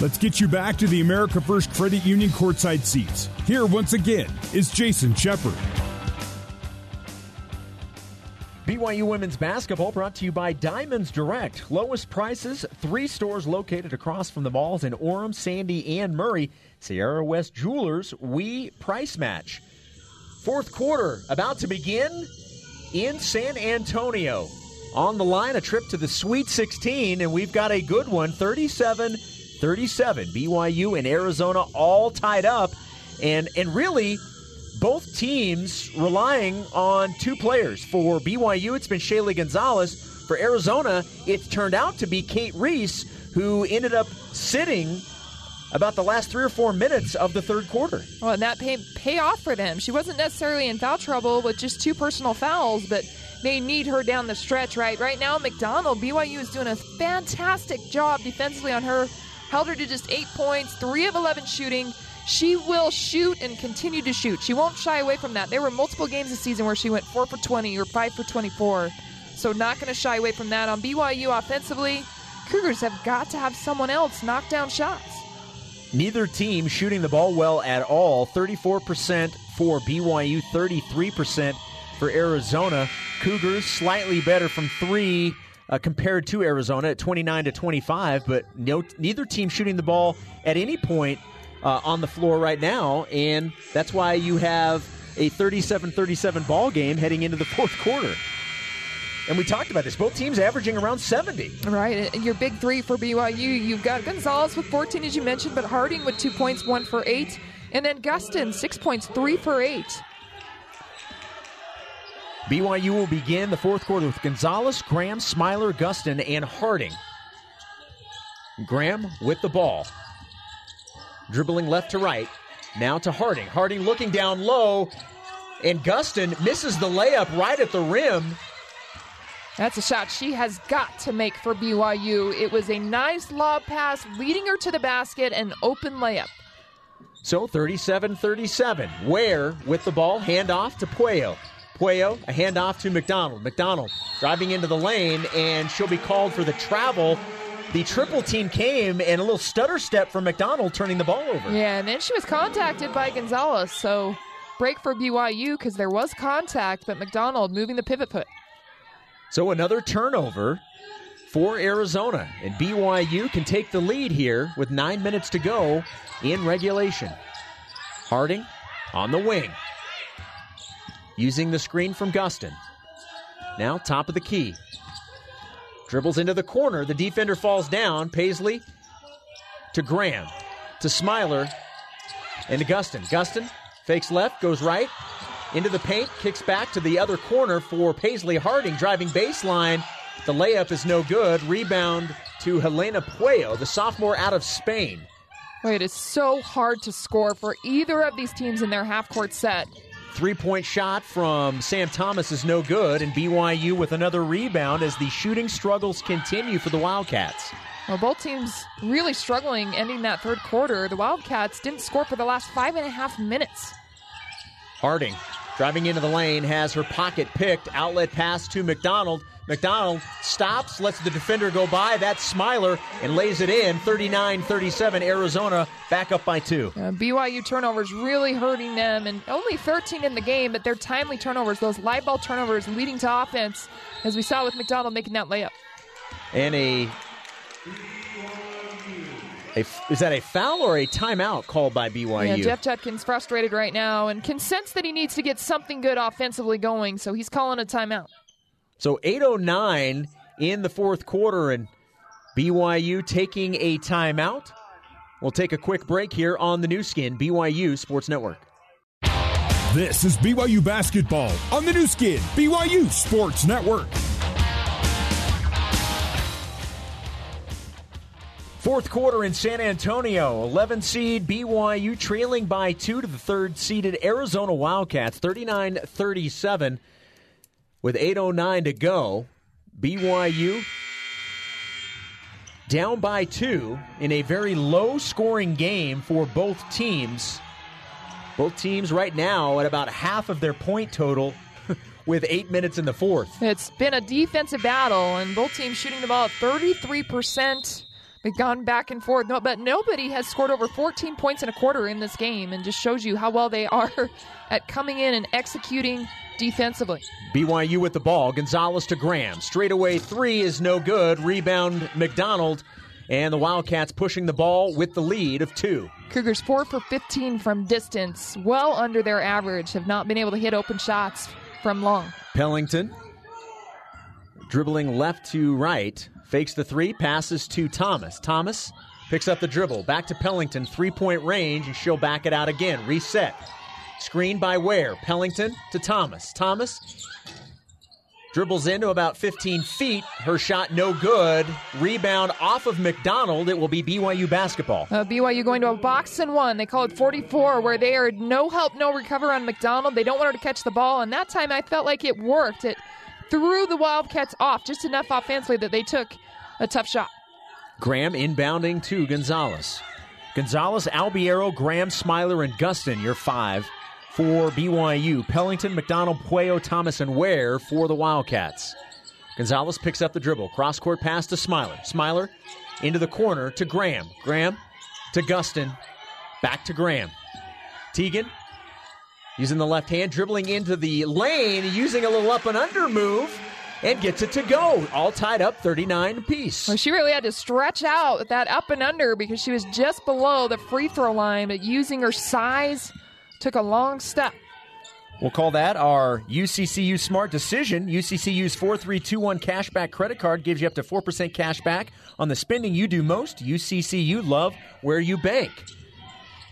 Let's get you back to the America First Credit Union courtside seats. Here, once again, is Jason Shepard. BYU women's basketball brought to you by Diamonds Direct. Lowest prices, three stores located across from the malls in Orem, Sandy, and Murray. Sierra West Jewelers, we price match. Fourth quarter about to begin in San Antonio. On the line, a trip to the Sweet 16, and we've got a good one 37 37. BYU and Arizona all tied up. And, and really, both teams relying on two players. For BYU, it's been Shaylee Gonzalez. For Arizona, it's turned out to be Cate Reese, who ended up sitting about the last three or four minutes of the third quarter. Well, and that pay, pay off for them. She wasn't necessarily in foul trouble with just two personal fouls, but they need her down the stretch, right? Right now, McDonald, BYU is doing a fantastic job defensively on her. Held her to just eight points, three of 11 shooting. She will shoot and continue to shoot. She won't shy away from that. There were multiple games this season where she went four for 20 or five for 24. So, not going to shy away from that. On BYU offensively, Cougars have got to have someone else knock down shots. Neither team shooting the ball well at all. 34% for BYU, 33% for Arizona. Cougars slightly better from three uh, compared to Arizona at 29 to 25, but no, neither team shooting the ball at any point uh, on the floor right now, and that's why you have a 37-37 ball game heading into the fourth quarter. And we talked about this. Both teams averaging around 70. Right. And your big three for BYU, you've got Gonzalez with 14, as you mentioned, but Harding with two points, one for eight. And then Gustin, six points, three for eight. BYU will begin the fourth quarter with Gonzalez, Graham, Smiler, Gustin, and Harding. Graham with the ball. Dribbling left to right. Now to Harding. Harding looking down low, and Gustin misses the layup right at the rim. That's a shot she has got to make for BYU. It was a nice lob pass leading her to the basket and open layup. So 37 37. Ware with the ball, handoff to Pueyo. Pueyo, a handoff to McDonald. McDonald driving into the lane, and she'll be called for the travel. The triple team came, and a little stutter step from McDonald turning the ball over. Yeah, and then she was contacted by Gonzalez. So break for BYU because there was contact, but McDonald moving the pivot put. So another turnover for Arizona, and BYU can take the lead here with nine minutes to go in regulation. Harding on the wing, using the screen from Gustin. Now top of the key. Dribbles into the corner. The defender falls down. Paisley to Graham, to Smiler, and to Gustin. Gustin fakes left, goes right, into the paint, kicks back to the other corner for Paisley Harding, driving baseline. The layup is no good. Rebound to Helena Pueyo, the sophomore out of Spain. Boy, it is so hard to score for either of these teams in their half court set. Three point shot from Sam Thomas is no good, and BYU with another rebound as the shooting struggles continue for the Wildcats. Well, both teams really struggling ending that third quarter. The Wildcats didn't score for the last five and a half minutes. Harding driving into the lane has her pocket picked. Outlet pass to McDonald. McDonald stops, lets the defender go by. That's Smiler and lays it in. 39 37. Arizona back up by two. Uh, BYU turnovers really hurting them, and only 13 in the game, but they're timely turnovers, those live ball turnovers leading to offense, as we saw with McDonald making that layup. And a a, is that a foul or a timeout called by BYU? Yeah, Jeff Judkins frustrated right now and can sense that he needs to get something good offensively going, so he's calling a timeout. So 8:09 in the fourth quarter, and BYU taking a timeout. We'll take a quick break here on the Nu Skin BYU Sports Network. This is BYU basketball on the Nu Skin BYU Sports Network. Fourth quarter in San Antonio. 11 seed BYU trailing by two to the third seeded Arizona Wildcats, 39 37. With 8.09 to go, BYU down by two in a very low scoring game for both teams. Both teams right now at about half of their point total with eight minutes in the fourth. It's been a defensive battle, and both teams shooting the ball at 33%. They've gone back and forth, no, but nobody has scored over 14 points in a quarter in this game, and just shows you how well they are at coming in and executing defensively. BYU with the ball. Gonzalez to Graham. Straightaway three is no good. Rebound McDonald. And the Wildcats pushing the ball with the lead of two. Cougars 4 for 15 from distance, well under their average, have not been able to hit open shots from long. Pellington dribbling left to right, fakes the three, passes to Thomas. Thomas picks up the dribble, back to Pellington, three point range, and she'll back it out again. Reset. Screen by Ware. Pellington to Thomas. Thomas dribbles into about 15 feet. Her shot no good. Rebound off of McDonald. It will be BYU basketball. Uh, BYU going to a box and one. They call it 44, where they are no help, no recover on McDonald. They don't want her to catch the ball, and that time I felt like it worked. It threw the Wildcats off just enough offensively that they took a tough shot. Graham inbounding to Gonzalez. Gonzalez, Albiero, Graham, Smiler, and Gustin, your five for BYU. Pellington, McDonald, Pueyo, Thomas, and Ware for the Wildcats. Gonzalez picks up the dribble. Cross court pass to Smiler. Smiler into the corner to Graham. Graham to Gustin. Back to Graham. Tegan using the left hand, dribbling into the lane, using a little up and under move, and gets it to go. All tied up 39 apiece. Well, she really had to stretch out that up and under because she was just below the free throw line, but using her size took a long step. We'll call that our UCCU Smart Decision. UCCU's 4321 cashback credit card gives you up to 4% cash back on the spending you do most. UCCU love where you bank.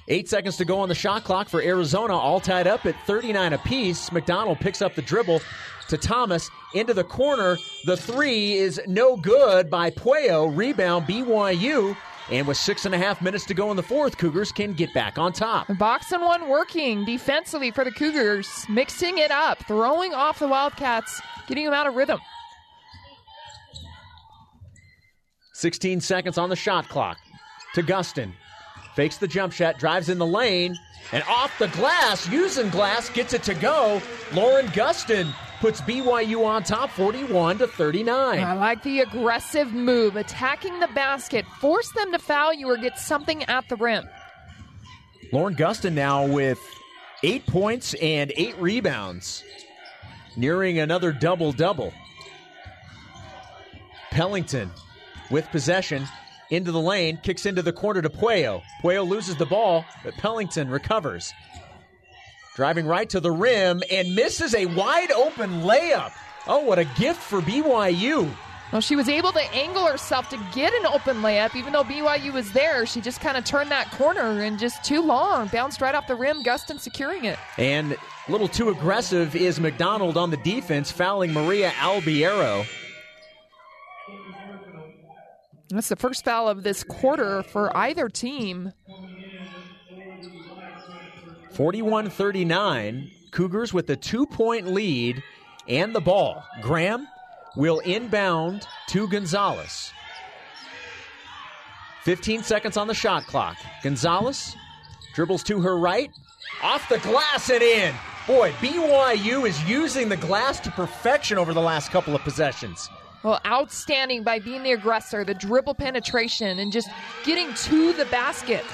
Eight seconds to go on the shot clock for Arizona, all tied up at 39 apiece. McDonald picks up the dribble to Thomas into the corner. The three is no good by Pueyo. Rebound BYU. And with six and a half minutes to go in the fourth, Cougars can get back on top. Box and one working defensively for the Cougars, mixing it up, throwing off the Wildcats, getting them out of rhythm. 16 seconds on the shot clock to Gustin. Fakes the jump shot, drives in the lane, and off the glass, using glass, gets it to go. Lauren Gustin puts BYU on top 41 to 39. I like the aggressive move, attacking the basket, force them to foul you or get something at the rim. Lauren Gustin now with eight points and eight rebounds, nearing another double double. Pellington with possession into the lane, kicks into the corner to Pueyo. Pueyo loses the ball, but Pellington recovers. Driving right to the rim and misses a wide open layup. Oh, what a gift for BYU. Well, she was able to angle herself to get an open layup, even though BYU was there. She just kind of turned that corner and just too long. Bounced right off the rim, Gustin securing it. And a little too aggressive is McDonald on the defense, fouling Maria Albiero. That's the first foul of this quarter for either team. 41 39. Cougars with a two point lead and the ball. Graham will inbound to Gonzalez. 15 seconds on the shot clock. Gonzalez dribbles to her right, off the glass and in. Boy, BYU is using the glass to perfection over the last couple of possessions. Well, outstanding by being the aggressor, the dribble penetration, and just getting to the basket.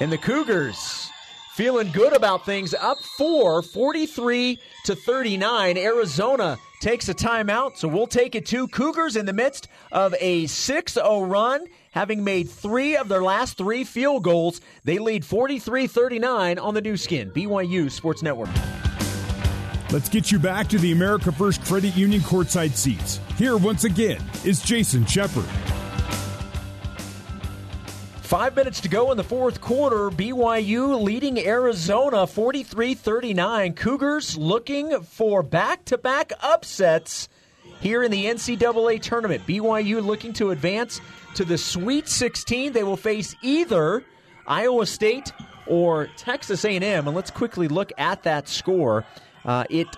And the Cougars feeling good about things up four, 43 to 39. Arizona takes a timeout, so we'll take it to Cougars in the midst of a 6 0 run. Having made three of their last three field goals, they lead 43 39 on the Nu Skin, BYU Sports Network. Let's get you back to the America First Credit Union courtside seats. Here, once again, is Jason Shepard. Five minutes to go in the fourth quarter. BYU leading Arizona 43 39. Cougars looking for back to back upsets here in the NCAA tournament. BYU looking to advance to the Sweet 16. They will face either Iowa State or Texas A&M. And let's quickly look at that score. Uh, it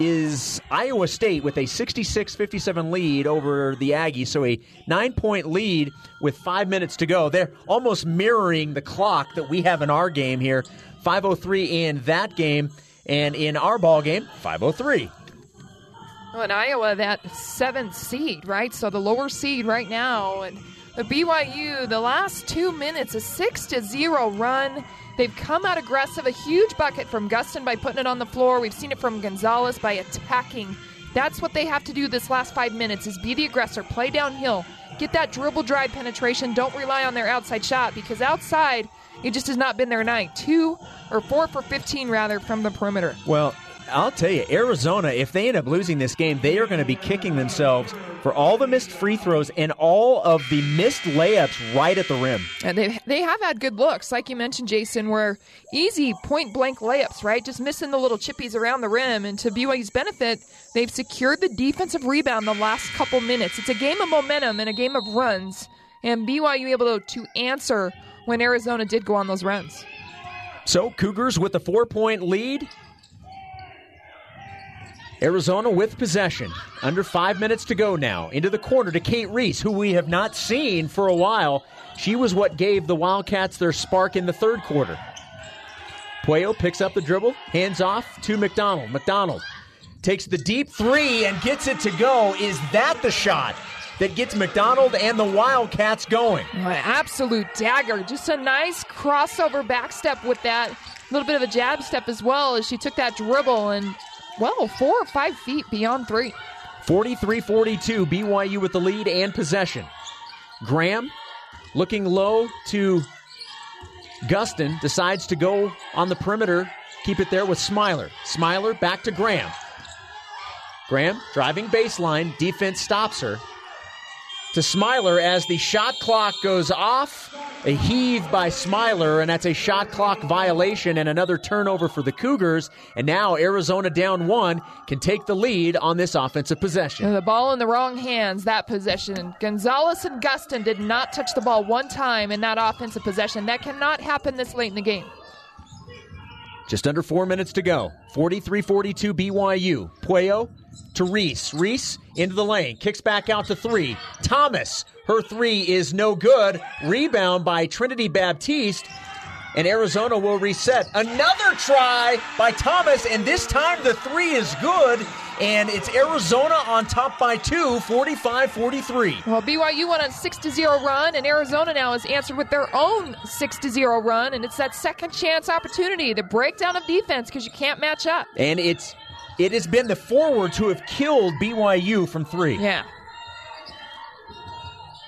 is Iowa State with a 66 57 lead over the Aggies. So a nine point lead with five minutes to go. They're almost mirroring the clock that we have in our game here 503 in that game. And in our ball game, 503. Well, in Iowa, that seventh seed, right? So the lower seed right now, and But BYU, the last two minutes, a 6 to 0 run. They've come out aggressive, a huge bucket from Gustin by putting it on the floor. We've seen it from Gonzalez by attacking. That's what they have to do this last five minutes is be the aggressor, play downhill, get that dribble drive penetration. Don't rely on their outside shot because outside it just has not been their night. Two or four for 15 rather from the perimeter. Well, I'll tell you, Arizona, if they end up losing this game, they are going to be kicking themselves for all the missed free throws and all of the missed layups right at the rim. And they they have had good looks, like you mentioned, Jason, where easy point blank layups, right? Just missing the little chippies around the rim. And to BYU's benefit, they've secured the defensive rebound the last couple minutes. It's a game of momentum and a game of runs. And BYU able to, to answer when Arizona did go on those runs. So Cougars with the four point lead. Arizona with possession. Under five minutes to go now. Into the corner to Cate Reese, who we have not seen for a while. She was what gave the Wildcats their spark in the third quarter. Pueyo picks up the dribble, hands off to McDonald. McDonald takes the deep three and gets it to go. Is that the shot that gets McDonald and the Wildcats going? Absolute dagger. Just a nice crossover back step with that. Little bit of a jab step as well as she took that dribble and well, four or five feet beyond three. 43 42, BYU with the lead and possession. Graham looking low to Gustin, decides to go on the perimeter, keep it there with Smiler. Smiler back to Graham. Graham driving baseline, defense stops her. To Smiler as the shot clock goes off. A heave by Smiler, and that's a shot clock violation and another turnover for the Cougars. And now Arizona down one can take the lead on this offensive possession. The ball in the wrong hands, that possession. Gonzalez and Gustin did not touch the ball one time in that offensive possession. That cannot happen this late in the game. Just under four minutes to go. 43 42 BYU. Pueyo to Reese. Reese into the lane. Kicks back out to three. Thomas. Her three is no good. Rebound by Trinity Baptiste. And Arizona will reset. Another try by Thomas, and this time the three is good. And it's Arizona on top by two, 45 43. Well, BYU went on 6 to 0 run, and Arizona now has answered with their own 6 to 0 run. And it's that second chance opportunity, the breakdown of defense, because you can't match up. And it's it has been the forwards who have killed BYU from three. Yeah.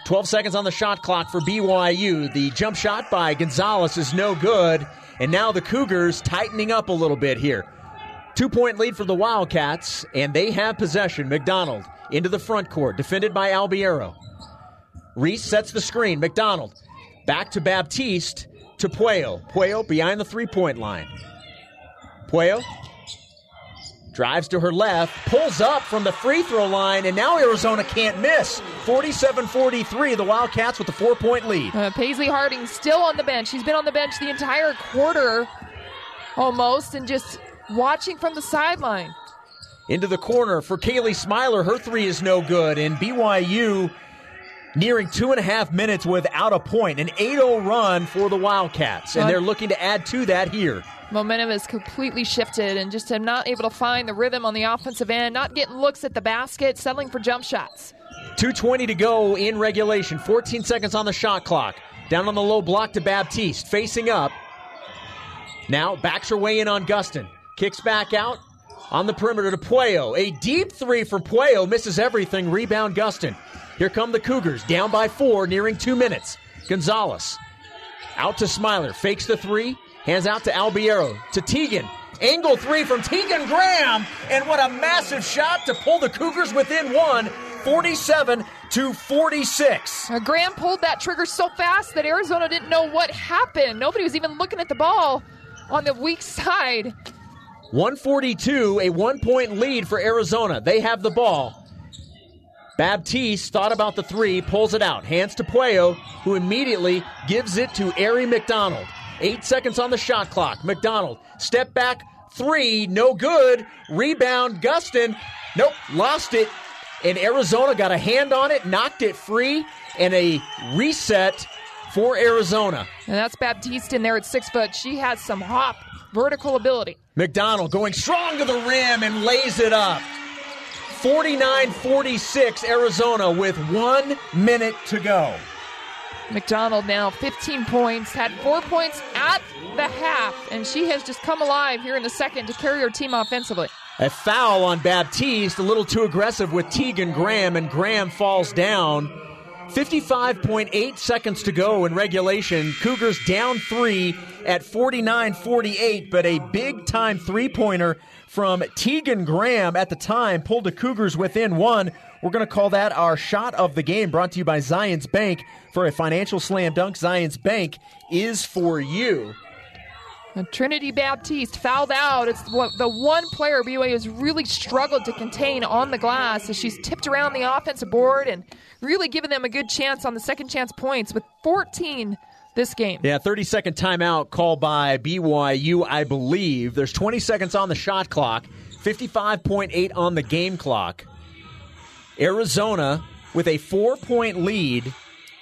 12 seconds on the shot clock for BYU. The jump shot by Gonzalez is no good. And now the Cougars tightening up a little bit here. Two point lead for the Wildcats, and they have possession. McDonald into the front court, defended by Albiero. Reese sets the screen. McDonald back to Baptiste to Pueyo. Pueyo behind the three point line. Pueyo drives to her left, pulls up from the free throw line, and now Arizona can't miss. 47 43, the Wildcats with a four point lead. Uh, Paisley Harding still on the bench. He's been on the bench the entire quarter almost and just watching from the sideline. Into the corner for Kaylee Smiler. Her three is no good, and BYU nearing two and a half minutes without a point. An 8 0 run for the Wildcats, and they're looking to add to that here. Momentum has completely shifted, and just am not able to find the rhythm on the offensive end, not getting looks at the basket, settling for jump shots. 2.20 to go in regulation, 14 seconds on the shot clock. Down on the low block to Baptiste, facing up. Now backs her way in on Gustin. Kicks back out on the perimeter to Pueyo. A deep three for Pueyo, misses everything. Rebound Gustin. Here come the Cougars, down by four, nearing two minutes. Gonzalez out to Smiler, fakes the three, hands out to Albiero, to Tegan. Angle three from Tegan Graham, and what a massive shot to pull the Cougars within one, 47 to 46. Uh, Graham pulled that trigger so fast that Arizona didn't know what happened. Nobody was even looking at the ball on the weak side. 142, a one point lead for Arizona. They have the ball. Baptiste thought about the three, pulls it out, hands to Pueyo, who immediately gives it to Aari McDonald. Eight seconds on the shot clock. McDonald, step back, three, no good. Rebound, Gustin, nope, lost it. And Arizona got a hand on it, knocked it free, and a reset for Arizona. And that's Baptiste in there at six foot. She has some hop, vertical ability. McDonald going strong to the rim and lays it up. 49 46, Arizona with one minute to go. McDonald now 15 points, had four points at the half, and she has just come alive here in the second to carry her team offensively. A foul on Baptiste, a little too aggressive with Tegan Graham, and Graham falls down. 55.8 seconds to go in regulation. Cougars down three at 49 48, but a big time three pointer from Tegan Graham at the time pulled the Cougars within one. We're going to call that our shot of the game, brought to you by Zions Bank. For a financial slam dunk, Zions Bank is for you. And Trinity Baptiste fouled out. It's the one player BYU has really struggled to contain on the glass as she's tipped around the offensive board and really given them a good chance on the second chance points with 14 this game. Yeah, 30 second timeout called by BYU, I believe. There's 20 seconds on the shot clock, 55.8 on the game clock. Arizona with a four point lead,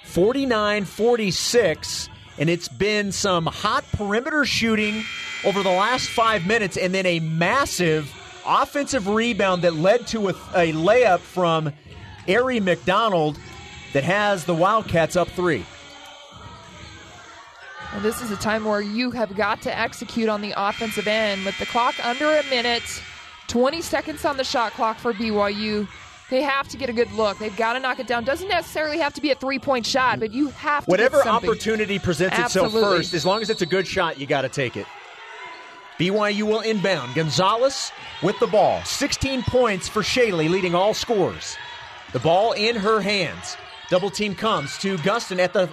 49 46 and it's been some hot perimeter shooting over the last five minutes, and then a massive offensive rebound that led to a, a layup from Aari McDonald that has the Wildcats up three. This is a time where you have got to execute on the offensive end with the clock under a minute, 20 seconds on the shot clock for BYU. They have to get a good look. They've got to knock it down. Doesn't necessarily have to be a three point shot, but you have to. Whatever opportunity presents Absolutely. itself first, as long as it's a good shot, you got to take it. BYU will inbound. Gonzalez with the ball. 16 points for Shaylee, leading all scores. The ball in her hands. Double team comes to Gustin at the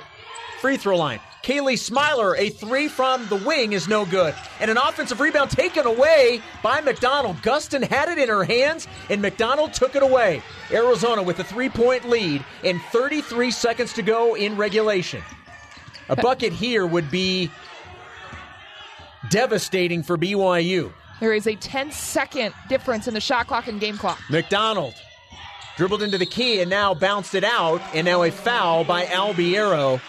free throw line. Kaylee Smiler, a three from the wing is no good. And an offensive rebound taken away by McDonald. Gustin had it in her hands, and McDonald took it away. Arizona with a three point lead and 33 seconds to go in regulation. A bucket here would be devastating for BYU. There is a 10 second difference in the shot clock and game clock. McDonald dribbled into the key and now bounced it out, and now a foul by Albiero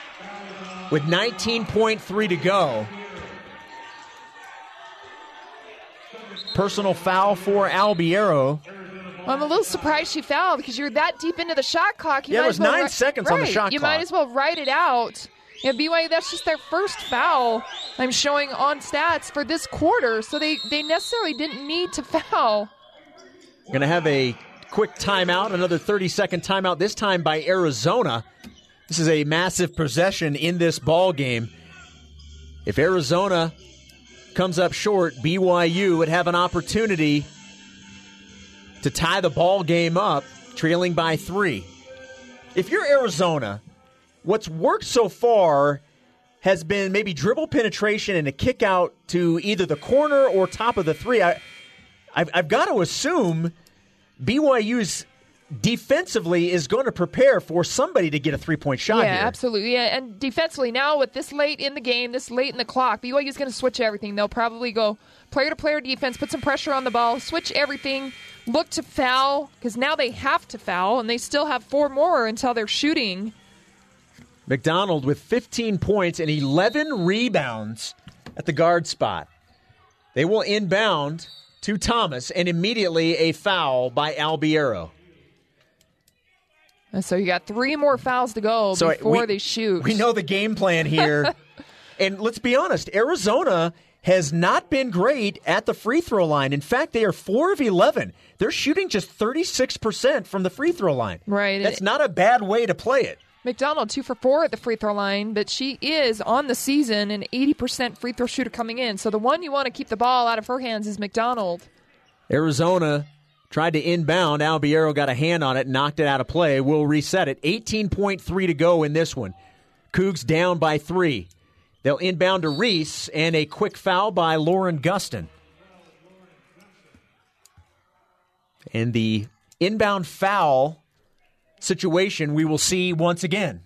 with 19.3 to go. Personal foul for Albiero. Well, I'm a little surprised she fouled because you're that deep into the shot clock. You yeah, might it was as well nine ri- seconds right. on the shot You clock. might as well write it out. Yeah, BYU, that's just their first foul I'm showing on stats for this quarter, so they, they necessarily didn't need to foul. Going to have a quick timeout, another 30 second timeout, this time by Arizona. This is a massive possession in this ball game. If Arizona comes up short, BYU would have an opportunity to tie the ball game up, trailing by three. If you're Arizona, what's worked so far has been maybe dribble penetration and a kick out to either the corner or top of the three. I, I've, I've got to assume BYU's defensively is going to prepare for somebody to get a three point shot yeah, here. absolutely. Yeah, and defensively now with this late in the game, this late in the clock, BYU is going to switch everything. They'll probably go player to player defense, put some pressure on the ball, switch everything, look to foul because now they have to foul, and they still have four more until they're shooting. McDonald with 15 points and 11 rebounds at the guard spot. They will inbound to Thomas and immediately a foul by Albiero. And so you got three more fouls to go So before we- they shoot. We know the game plan here. and let's be honest, Arizona has not been great at the free throw line. In fact, they are 4 of 11. They're shooting just 36% from the free throw line. Right. That's not a bad way to play it. McDonald two for four at the free throw line, but she is on the season an 80% free throw shooter coming in. So the one you want to keep the ball out of her hands is McDonald. Arizona tried to inbound. Albiero got a hand on it, knocked it out of play. We'll reset it. 18.3 to go in this one. Cougs down by three. They'll inbound to Reese, and a quick foul by Lauren Gustin. And the inbound foul situation we will see once again.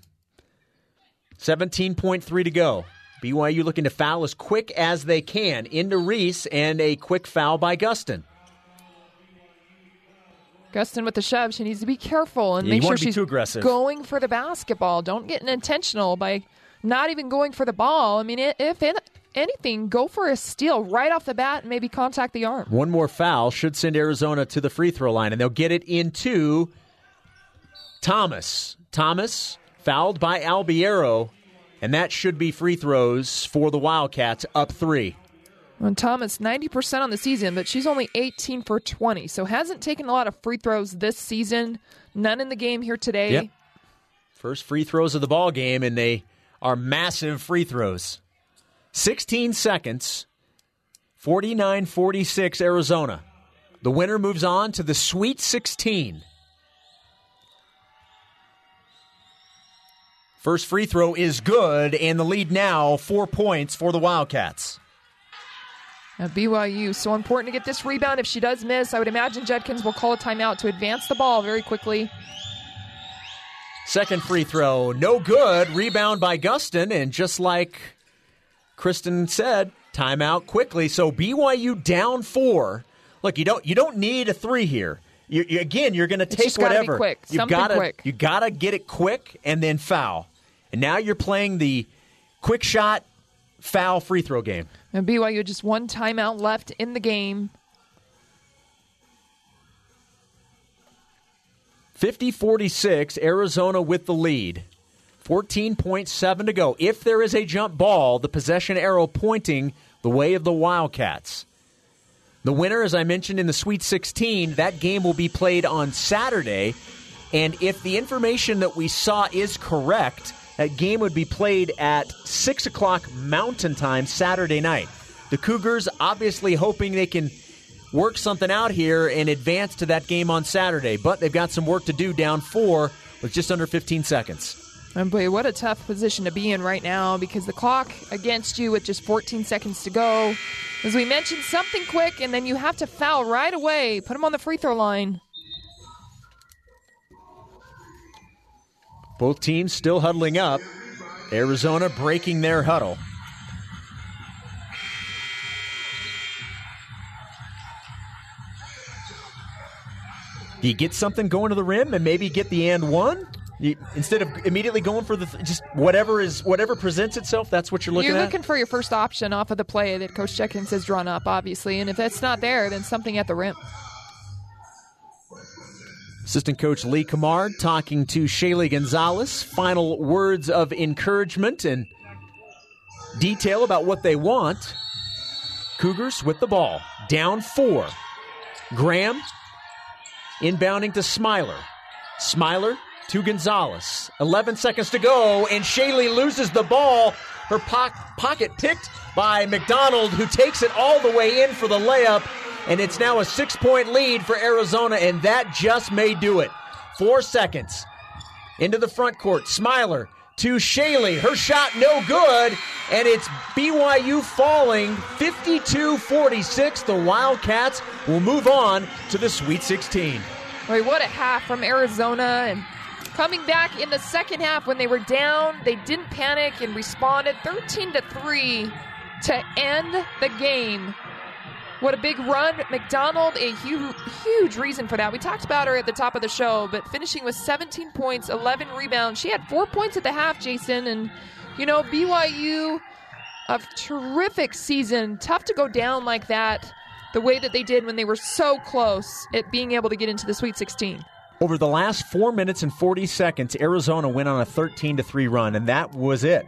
17.3 to go. BYU looking to foul as quick as they can into Reese, and a quick foul by Gustin. Gustin with the shove. She needs to be careful and Yeah, make sure she's too aggressive. going for the basketball. Don't get intentional by not even going for the ball. I mean, if anything, go for a steal right off the bat and maybe contact the arm. One more foul should send Arizona to the free throw line, and they'll get it into Thomas. Thomas fouled by Albiero, and that should be free throws for the Wildcats up three. And Thomas, 90% on the season, but she's only 18 for 20, so hasn't taken a lot of free throws this season. None in the game here today. Yep. First free throws of the ball game, and they are massive free throws. 16 seconds, 49 46 Arizona. The winner moves on to the Sweet 16. First free throw is good, and the lead now four points for the Wildcats. Now BYU, so important to get this rebound. If she does miss, I would imagine Judkins will call a timeout to advance the ball very quickly. Second free throw, no good. Rebound by Gustin, and just like Kristen said, timeout quickly. So BYU down four. Look, you don't you don't need a three here. You, you, again, you're going to take whatever. Quick. You've gotta you gotta get it quick and then foul. And now you're playing the quick shot foul free throw game. And BYU just one timeout left in the game. 50 46, Arizona with the lead. 14.7 to go. If there is a jump ball, the possession arrow pointing the way of the Wildcats. The winner, as I mentioned in the Sweet 16, that game will be played on Saturday. And if the information that we saw is correct, that game would be played at 6 o'clock Mountain Time Saturday night. The Cougars obviously hoping they can work something out here and advance to that game on Saturday, but they've got some work to do down four with just under 15 seconds. And boy, what a tough position to be in right now because the clock against you with just 14 seconds to go. As we mentioned, something quick, and then you have to foul right away. Put them on the free throw line. Both teams still huddling up. Arizona breaking their huddle. Do you get something going to the rim and maybe get the and one? You, instead of immediately going for the th- just whatever is whatever presents itself, that's what you're looking You're at. looking for your first option off of the play that Coach Judkins has drawn up, obviously, and if that's not there, then something at the rim. Assistant coach Lee Cummard talking to Shaylee Gonzalez. Final words of encouragement and detail about what they want. Cougars with the ball. Down four. Graham inbounding to Smiler. Smiler to Gonzalez. 11 seconds to go, and Shaylee loses the ball. Her po- pocket picked by McDonald, who takes it all the way in for the layup. And it's now a six point lead for Arizona, and that just may do it. Four seconds into the front court. Smiler to Shaylee. Her shot no good, and it's BYU falling 52 46. The Wildcats will move on to the Sweet 16. Boy, what a half from Arizona. And coming back in the second half when they were down, they didn't panic and responded 13 to 3 to end the game. What a big run. McDonald, a huge, huge reason for that. We talked about her at the top of the show, but finishing with 17 points, 11 rebounds. She had four points at the half, Jason. And, you know, BYU, a terrific season. Tough to go down like that the way that they did when they were so close at being able to get into the Sweet 16. Over the last four minutes and 40 seconds, Arizona went on a 13 to 3 run, and that was it.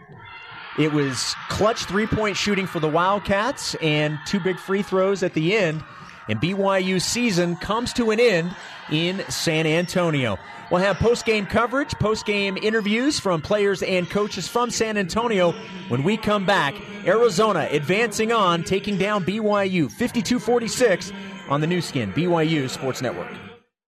It was clutch three point shooting for the Wildcats and two big free throws at the end. And BYU's season comes to an end in San Antonio. We'll have post game coverage, post game interviews from players and coaches from San Antonio when we come back. Arizona advancing on, taking down BYU 52 46 on the Nu Skin, BYU Sports Network.